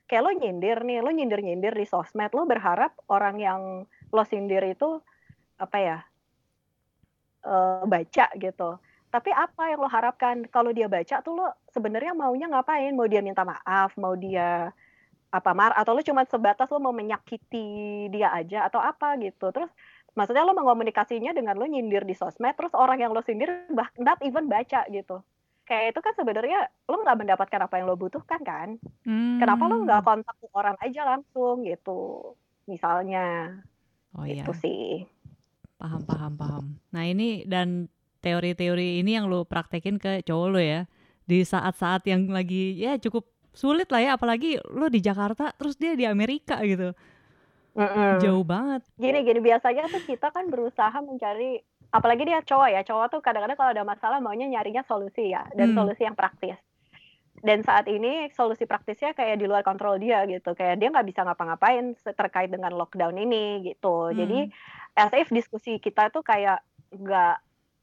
kayak lo nyindir nih lo nyindir-nyindir di sosmed lo berharap orang yang lo sindir itu apa ya eh, baca gitu. Tapi apa yang lo harapkan? Kalau dia baca tuh lo sebenarnya maunya ngapain? Mau dia minta maaf mau dia apa mar atau lo cuma sebatas lo mau menyakiti dia aja atau apa gitu. Terus maksudnya lo mengomunikasinya dengan lo nyindir di sosmed terus orang yang lo sindir bah not even baca gitu kayak itu kan sebenarnya lo nggak mendapatkan apa yang lo butuhkan kan kenapa lo nggak Hmm. kontak orang aja langsung gitu misalnya Oh iya, itu sih paham, paham, paham. Nah ini dan teori-teori ini yang lo praktekin ke cowok lo ya di saat-saat yang lagi ya cukup sulit lah ya apalagi lo di Jakarta terus dia di Amerika gitu Mm-mm. jauh banget Gini gini biasanya tuh kita kan berusaha mencari apalagi dia cowok ya cowok tuh kadang-kadang kalau ada masalah maunya nyarinya solusi ya dan Hmm. solusi yang praktis. Dan saat ini solusi praktisnya kayak di luar kontrol dia gitu kayak dia nggak bisa ngapa-ngapain terkait dengan lockdown ini gitu. Jadi as if diskusi kita tuh kayak nggak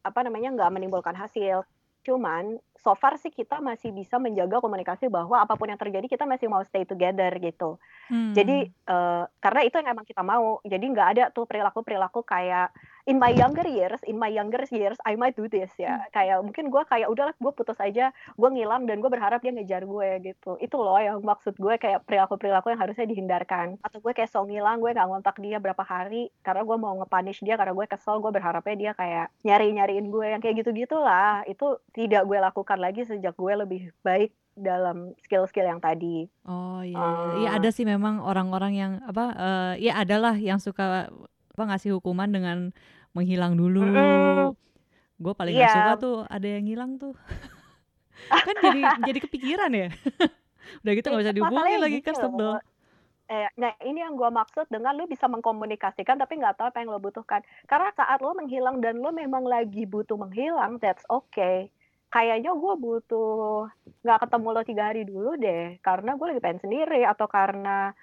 apa namanya nggak menimbulkan hasil. Cuman so far sih kita masih bisa menjaga komunikasi bahwa apa pun yang terjadi kita masih mau stay together gitu. Hmm. Jadi eh, karena itu yang emang kita mau. Jadi nggak ada tuh perilaku-perilaku kayak in my younger years, in my younger years I might do this ya. Kayak mungkin gue kayak udahlah gue putus aja, gue ngilang dan gue berharap dia ngejar gue gitu. Itu loh yang maksud gue kayak perilaku-perilaku yang harusnya dihindarkan. Atau gue kayak so ngilang, gue nggak ngontak dia berapa hari karena gue mau nge-punish dia karena gue kesel, gue berharapnya dia kayak nyari-nyariin gue yang kayak gitu-gitu lah. Itu tidak gue lakukan lagi sejak gue lebih baik dalam skill-skill yang tadi. Oh iya, iya. Iya Ah. ada sih memang orang-orang yang apa eh ya adalah yang suka apa ngasih hukuman dengan menghilang dulu. Mm-mm. Gue paling gak Iya. suka tuh ada yang hilang tuh. kan jadi jadi kepikiran ya. Udah gitu nggak bisa Eh, dihubungin masalahnya lagi gini kan sebel. Eh, nah ini yang gue maksud dengan lu bisa mengkomunikasikan tapi nggak tahu apa yang lo butuhkan. Karena saat lo menghilang dan lo memang lagi butuh menghilang, that's okay. Kayaknya gue butuh nggak ketemu lo tiga hari dulu deh, karena gue lagi pengen sendiri atau karena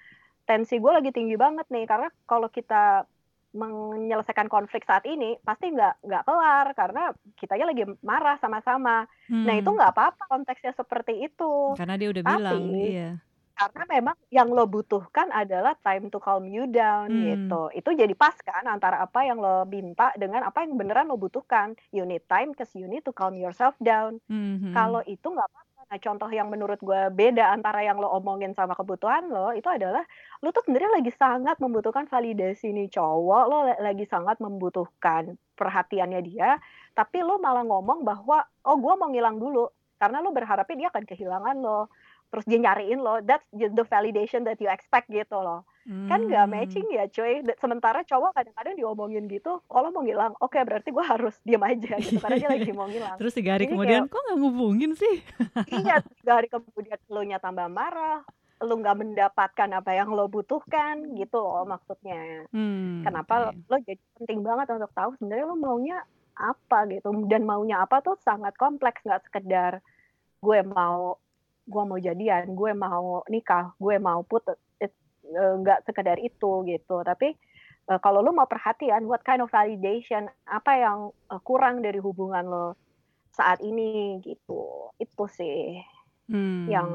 tensi gue lagi tinggi banget nih. Karena kalau kita menyelesaikan konflik saat ini pasti nggak nggak kelar karena kitanya lagi marah sama-sama. Nah itu Hmm. nggak apa-apa konteksnya seperti itu Karena dia udah Tapi- bilang, iya. karena memang yang lo butuhkan adalah time to calm you down Hmm. gitu. Itu jadi pas kan antara apa yang lo minta dengan apa yang beneran lo butuhkan. You need time because you need to calm yourself down. Mhm. Kalau itu nggak apa-apa. Nah, contoh yang menurut gue beda antara yang lo omongin sama kebutuhan lo itu adalah lo tuh sebenarnya lagi sangat membutuhkan validasi nih cowok lo la- lagi sangat membutuhkan perhatiannya dia tapi lo malah ngomong bahwa oh gue mau ngilang dulu karena lo berharapnya dia akan kehilangan lo terus dia nyariin lo that's the validation that you expect gitu loh kan nggak Hmm. matching ya cuy. Sementara cowok kadang-kadang diomongin gitu kalau mau ngilang? Oke berarti gue harus diam aja. Gitu karena dia lagi mau ngilang. Terus tiga hari Jadi kemudian kok nggak ngubungin sih? iya tiga hari kemudian lo nya tambah marah lo nggak mendapatkan apa yang lo butuhkan gitu loh maksudnya. Hmm, kenapa oke. lo jadi penting banget untuk tahu sebenarnya lo maunya apa gitu. Dan maunya apa tuh sangat kompleks nggak sekedar gue mau gue mau jadian gue mau nikah gue mau putus Eh, nggak sekedar itu gitu tapi eh, kalau lo mau perhatian what kind of validation apa yang eh, kurang dari hubungan lo saat ini gitu itu sih Hmm. yang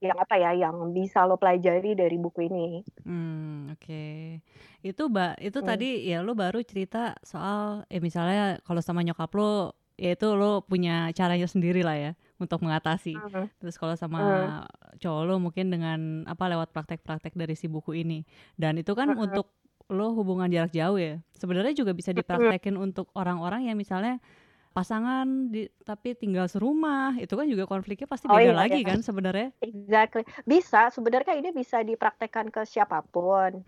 yang apa ya yang bisa lo pelajari dari buku ini Hmm, oke. Itu ba itu Hmm. tadi ya lo baru cerita soal eh misalnya kalau sama nyokap lo ya itu lo punya caranya sendiri lah ya untuk mengatasi. Terus kalau sama cowok lo mungkin dengan apa lewat praktek-praktek dari si buku ini. Dan itu kan Mm-mm. untuk lo hubungan jarak jauh ya. Sebenarnya juga bisa dipraktekin untuk orang-orang yang misalnya pasangan di, tapi tinggal serumah. Itu kan juga konfliknya pasti Oh beda iya, lagi iya. kan sebenarnya. Exactly. Bisa, sebenarnya ini bisa dipraktekkan ke siapa pun.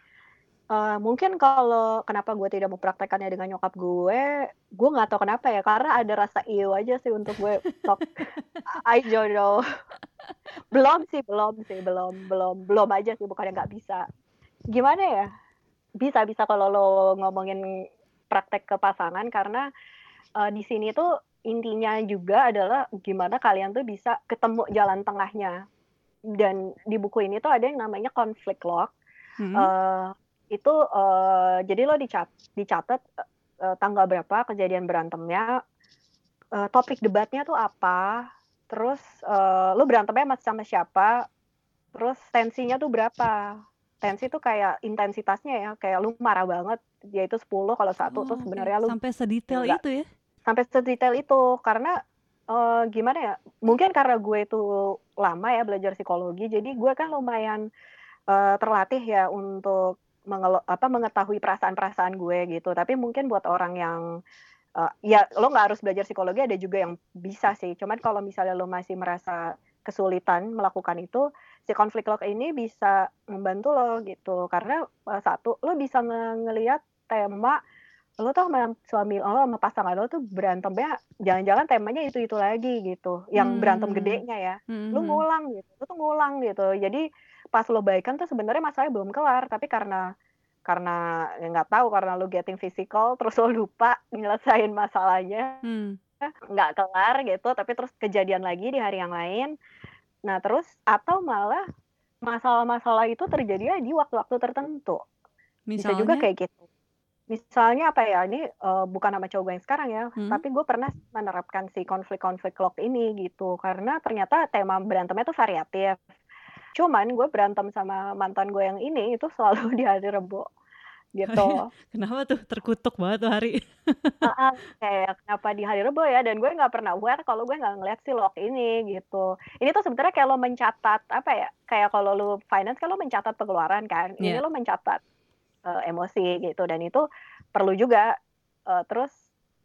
Eh, mungkin kalau kenapa gue tidak mempraktekannya dengan nyokap gue, gue nggak tahu kenapa ya, karena ada rasa iu aja sih untuk gue talk. I don't know. belum sih, belum sih, belum, belum, belum aja sih, bukannya nggak bisa. Gimana ya? Bisa, bisa kalau lo ngomongin praktek ke pasangan, karena eh, di sini tuh intinya juga adalah gimana kalian tuh bisa ketemu jalan tengahnya dan di buku ini tuh ada yang namanya conflict log. Hmm. Eh, itu eh, jadi lo dicat dicatat eh, tanggal berapa kejadian berantemnya, eh, topik debatnya tuh apa, terus eh, lo berantemnya sama sama siapa, terus tensinya tuh berapa. Tensi tuh kayak intensitasnya ya, kayak lu marah banget, yaitu 10 kalau satu Oh, tuh sebenarnya lu sampai sedetail nggak- itu ya. sampai sedetail itu karena eh, gimana ya mungkin karena gue itu lama ya belajar psikologi jadi gue kan lumayan eh, terlatih ya untuk mengelo- apa mengetahui perasaan-perasaan gue gitu. Tapi mungkin buat orang yang eh, ya lo nggak harus belajar psikologi ada juga yang bisa sih. Cuman kalau misalnya lo masih merasa kesulitan melakukan itu si konflik log ini bisa membantu lo gitu. Karena eh, satu lo bisa nge- ngelihat tema lo tuh sama suami lo sama pasangan lo tuh berantemnya jangan-jangan temanya itu itu lagi gitu yang berantem Hmm. gedenya ya. Lu mhm. ngulang gitu lu tuh ngulang gitu. Jadi pas lo baikan tuh sebenarnya masalahnya belum kelar tapi karena karena ya nggak tahu karena lo getting physical terus lo lupa nyelesain masalahnya Hmm. nggak kelar gitu tapi terus kejadian lagi di hari yang lain nah terus atau malah masalah-masalah itu terjadi di waktu-waktu tertentu bisa juga Misalnya? kayak gitu misalnya apa ya ini eh, bukan nama cowok gue yang sekarang ya Hmm. tapi gue pernah menerapkan si konflik-konflik lock ini gitu karena ternyata tema berantemnya tuh variatif cuman gue berantem sama mantan gue yang ini itu selalu di hari Rebo gitu. Kenapa tuh? Terkutuk banget tuh hari? Heeh, kayak kenapa di hari Rebo ya? Dan gue nggak pernah aware kalau gue nggak ngeliat si lock ini gitu. Ini tuh sebenarnya kayak lo mencatat apa ya kayak kalau lo finance kan lo mencatat pengeluaran kan? Ini Iya. lo mencatat eh, emosi gitu. Dan itu perlu juga Eh, terus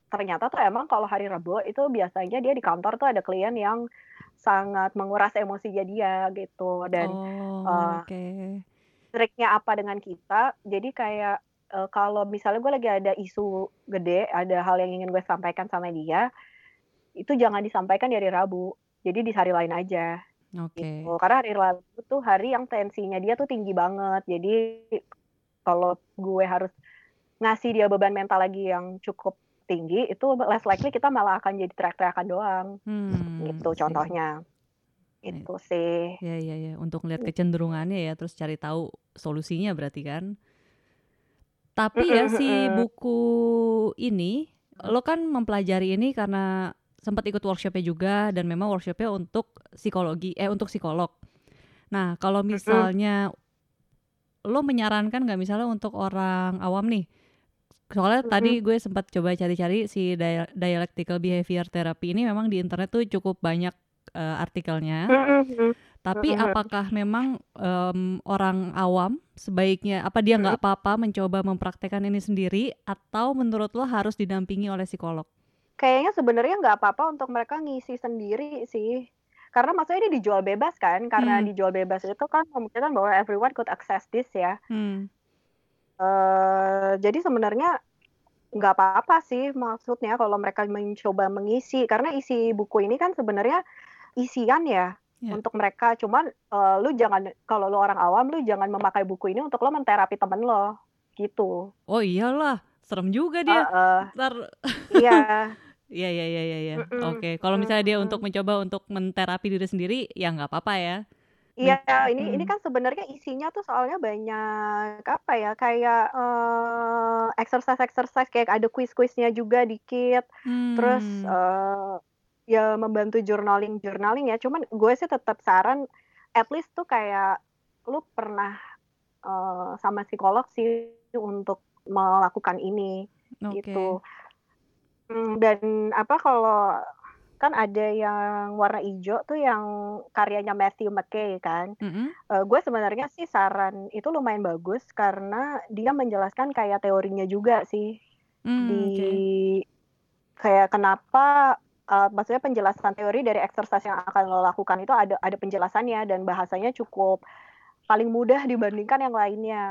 ternyata tuh emang kalau hari Rebo itu biasanya dia di kantor tuh ada klien yang sangat menguras emosinya dia gitu. Dan Oh, oke. triknya apa dengan kita? Jadi kayak eh, kalau misalnya gue lagi ada isu gede ada hal yang ingin gue sampaikan sama dia itu jangan disampaikan di hari Rabu. Jadi di hari lain aja. Oke. gitu. Karena hari Rabu tuh hari yang tensinya dia tuh tinggi banget. Jadi kalau gue harus ngasih dia beban mental lagi yang cukup tinggi itu less likely kita malah akan jadi teriak-teriakan doang Hmm, gitu sih. contohnya Iya. itu sih Ya, ya, ya. Untuk ngeliat kecenderungannya ya, terus cari tahu solusinya berarti kan. Tapi ya si buku ini, lo kan mempelajari ini karena sempat ikut workshopnya juga dan memang workshopnya untuk psikologi, eh untuk psikolog. Nah, kalau misalnya lo menyarankan nggak misalnya untuk orang awam nih? Soalnya tadi gue sempat coba cari-cari si dia- dialectical behavior therapy ini memang di internet tuh cukup banyak eh, artikelnya. Mm-mm. Tapi Mm-mm. apakah memang em, orang awam sebaiknya apa dia nggak apa-apa mencoba mempraktekkan ini sendiri atau menurut lo harus didampingi oleh psikolog? Kayaknya sebenarnya nggak apa-apa untuk mereka ngisi sendiri sih. Karena maksudnya ini dijual bebas kan? Karena Hmm. dijual bebas itu kan memungkinkan bahwa everyone could access this ya. Hmm. Eh, jadi sebenarnya nggak apa-apa sih maksudnya kalau mereka mencoba mengisi. Karena isi buku ini kan sebenarnya isian ya Ya. untuk mereka. Cuman eh, lu jangan kalau lu orang awam lu jangan memakai buku ini untuk lo menterapi temen lo gitu. Oh iyalah, serem juga dia. Heeh, Ntar, iya. iya iya iya iya. iya. Oke, kalau misalnya dia untuk mencoba untuk menterapi diri sendiri, ya nggak apa-apa ya. Iya, Men- ini ini mm. kan sebenarnya isinya tuh soalnya banyak apa ya kayak eh, exercise-exercise kayak ada quiz-quiznya juga dikit. Terus Hmm. eh, ya membantu journaling journaling ya. Cuman gue sih tetap saran at least tuh kayak lu pernah eh, sama psikolog sih untuk melakukan ini Oke. gitu. Hmm, Dan apa kalau kan ada yang warna hijau tuh yang karyanya Matthew McKay kan. Mm-mm. Eh, gue sebenarnya sih saran itu lumayan bagus karena dia menjelaskan kayak teorinya juga sih Hmm, di kayak kenapa eh, maksudnya penjelasan teori dari exercise yang akan lo lakukan itu ada ada penjelasannya dan bahasanya cukup paling mudah dibandingkan yang lainnya.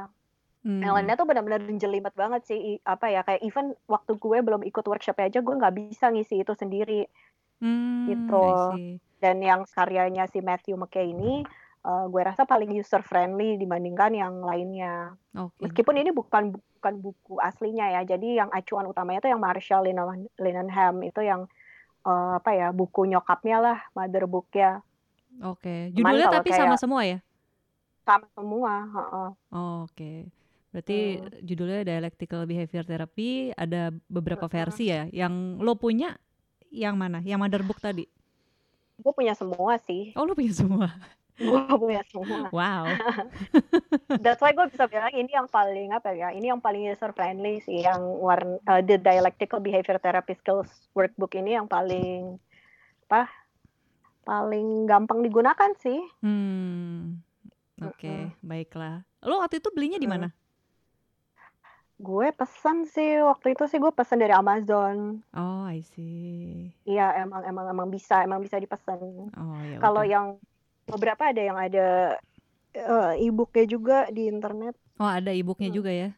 Yang Hmm. lainnya tuh benar-benar jelimet banget sih apa ya kayak even waktu gue belum ikut workshop aja gue nggak bisa ngisi itu sendiri Hmm, gitu. Dan yang karyanya si Matthew McKay ini eh, gue rasa paling user friendly dibandingkan yang lainnya. Oke. Meskipun ini bukan bukan buku aslinya ya. Jadi yang acuan utamanya itu yang Marshall Linenham itu yang eh, apa ya buku nyokapnya lah, mother booknya Oke. Cuman Judulnya tapi sama kayak semua ya? sama semua. heeh. Oh, Oke. Berarti Hmm. judulnya Dialectical Behavior Therapy ada beberapa versi ya. Yang lo punya yang mana? Yang mother book tadi? Gue punya semua sih. Oh, lo punya semua. Gue punya semua. Wow. That's why gue bisa bilang ini yang paling apa ya? Ini yang paling user friendly sih. Yang warna eh, the dialectical behavior therapy skills workbook ini yang paling apa? Paling gampang digunakan sih. Hmm. Oke, baiklah. Lo waktu itu belinya di Mm. Gue pesan sih waktu itu sih gue pesan dari Amazon. Oh, I see. Iya emang emang emang bisa emang bisa dipesan. Oh, ya Kalau yang beberapa ada yang ada eh, e-booknya juga di internet. Oh, ada e-booknya Hmm. juga ya.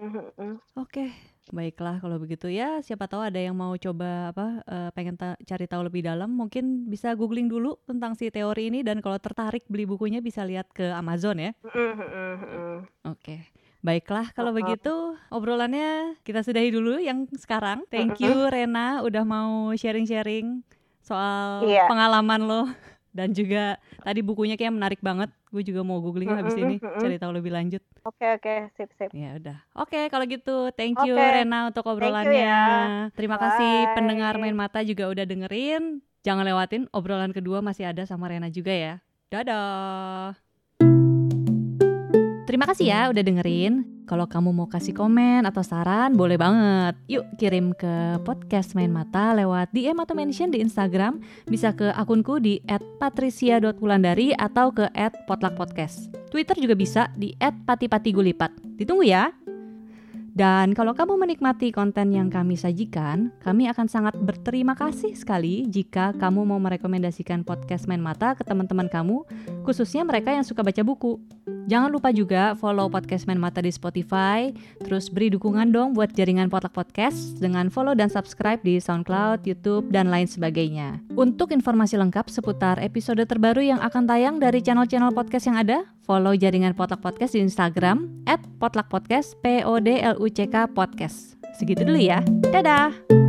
Mhm, mhm. Oke, Baiklah kalau begitu ya, siapa tahu ada yang mau coba apa uh, pengen ta cari tahu lebih dalam, mungkin bisa googling dulu tentang si teori ini dan kalau tertarik beli bukunya bisa lihat ke Amazon ya. Oke. Okay. Baiklah kalau begitu obrolannya kita sudahi dulu yang sekarang. Thank you Rena udah mau sharing-sharing soal yeah. pengalaman lo dan juga tadi bukunya kayak menarik banget. Gue juga mau googling habis ini cari tahu lebih lanjut. Oke okay, oke, okay. sip sip. Ya udah. Oke, okay, kalau gitu thank you okay. Rena untuk obrolannya. ya. Terima Bye. kasih pendengar main mata juga udah dengerin. Jangan lewatin obrolan kedua masih ada sama Rena juga ya. Dadah. Terima kasih ya udah dengerin. Kalau kamu mau kasih komen atau saran, boleh banget. Yuk kirim ke podcast Main Mata lewat DM atau mention di Instagram. Bisa ke akunku di @patricia.wulandari atau ke @potlakpodcast. Twitter juga bisa di @patipatigulipat. Ditunggu ya. Dan kalau kamu menikmati konten yang kami sajikan, kami akan sangat berterima kasih sekali jika kamu mau merekomendasikan podcast Main Mata ke teman-teman kamu, khususnya mereka yang suka baca buku. Jangan lupa juga follow podcast Main Mata di Spotify. Terus beri dukungan dong buat jaringan Potlak Podcast dengan follow dan subscribe di SoundCloud, YouTube, dan lain sebagainya. Untuk informasi lengkap seputar episode terbaru yang akan tayang dari channel-channel podcast yang ada, follow jaringan Potlak Podcast di Instagram @potlakpodcast, P O D L U C K podcast. Segitu dulu ya. Dadah.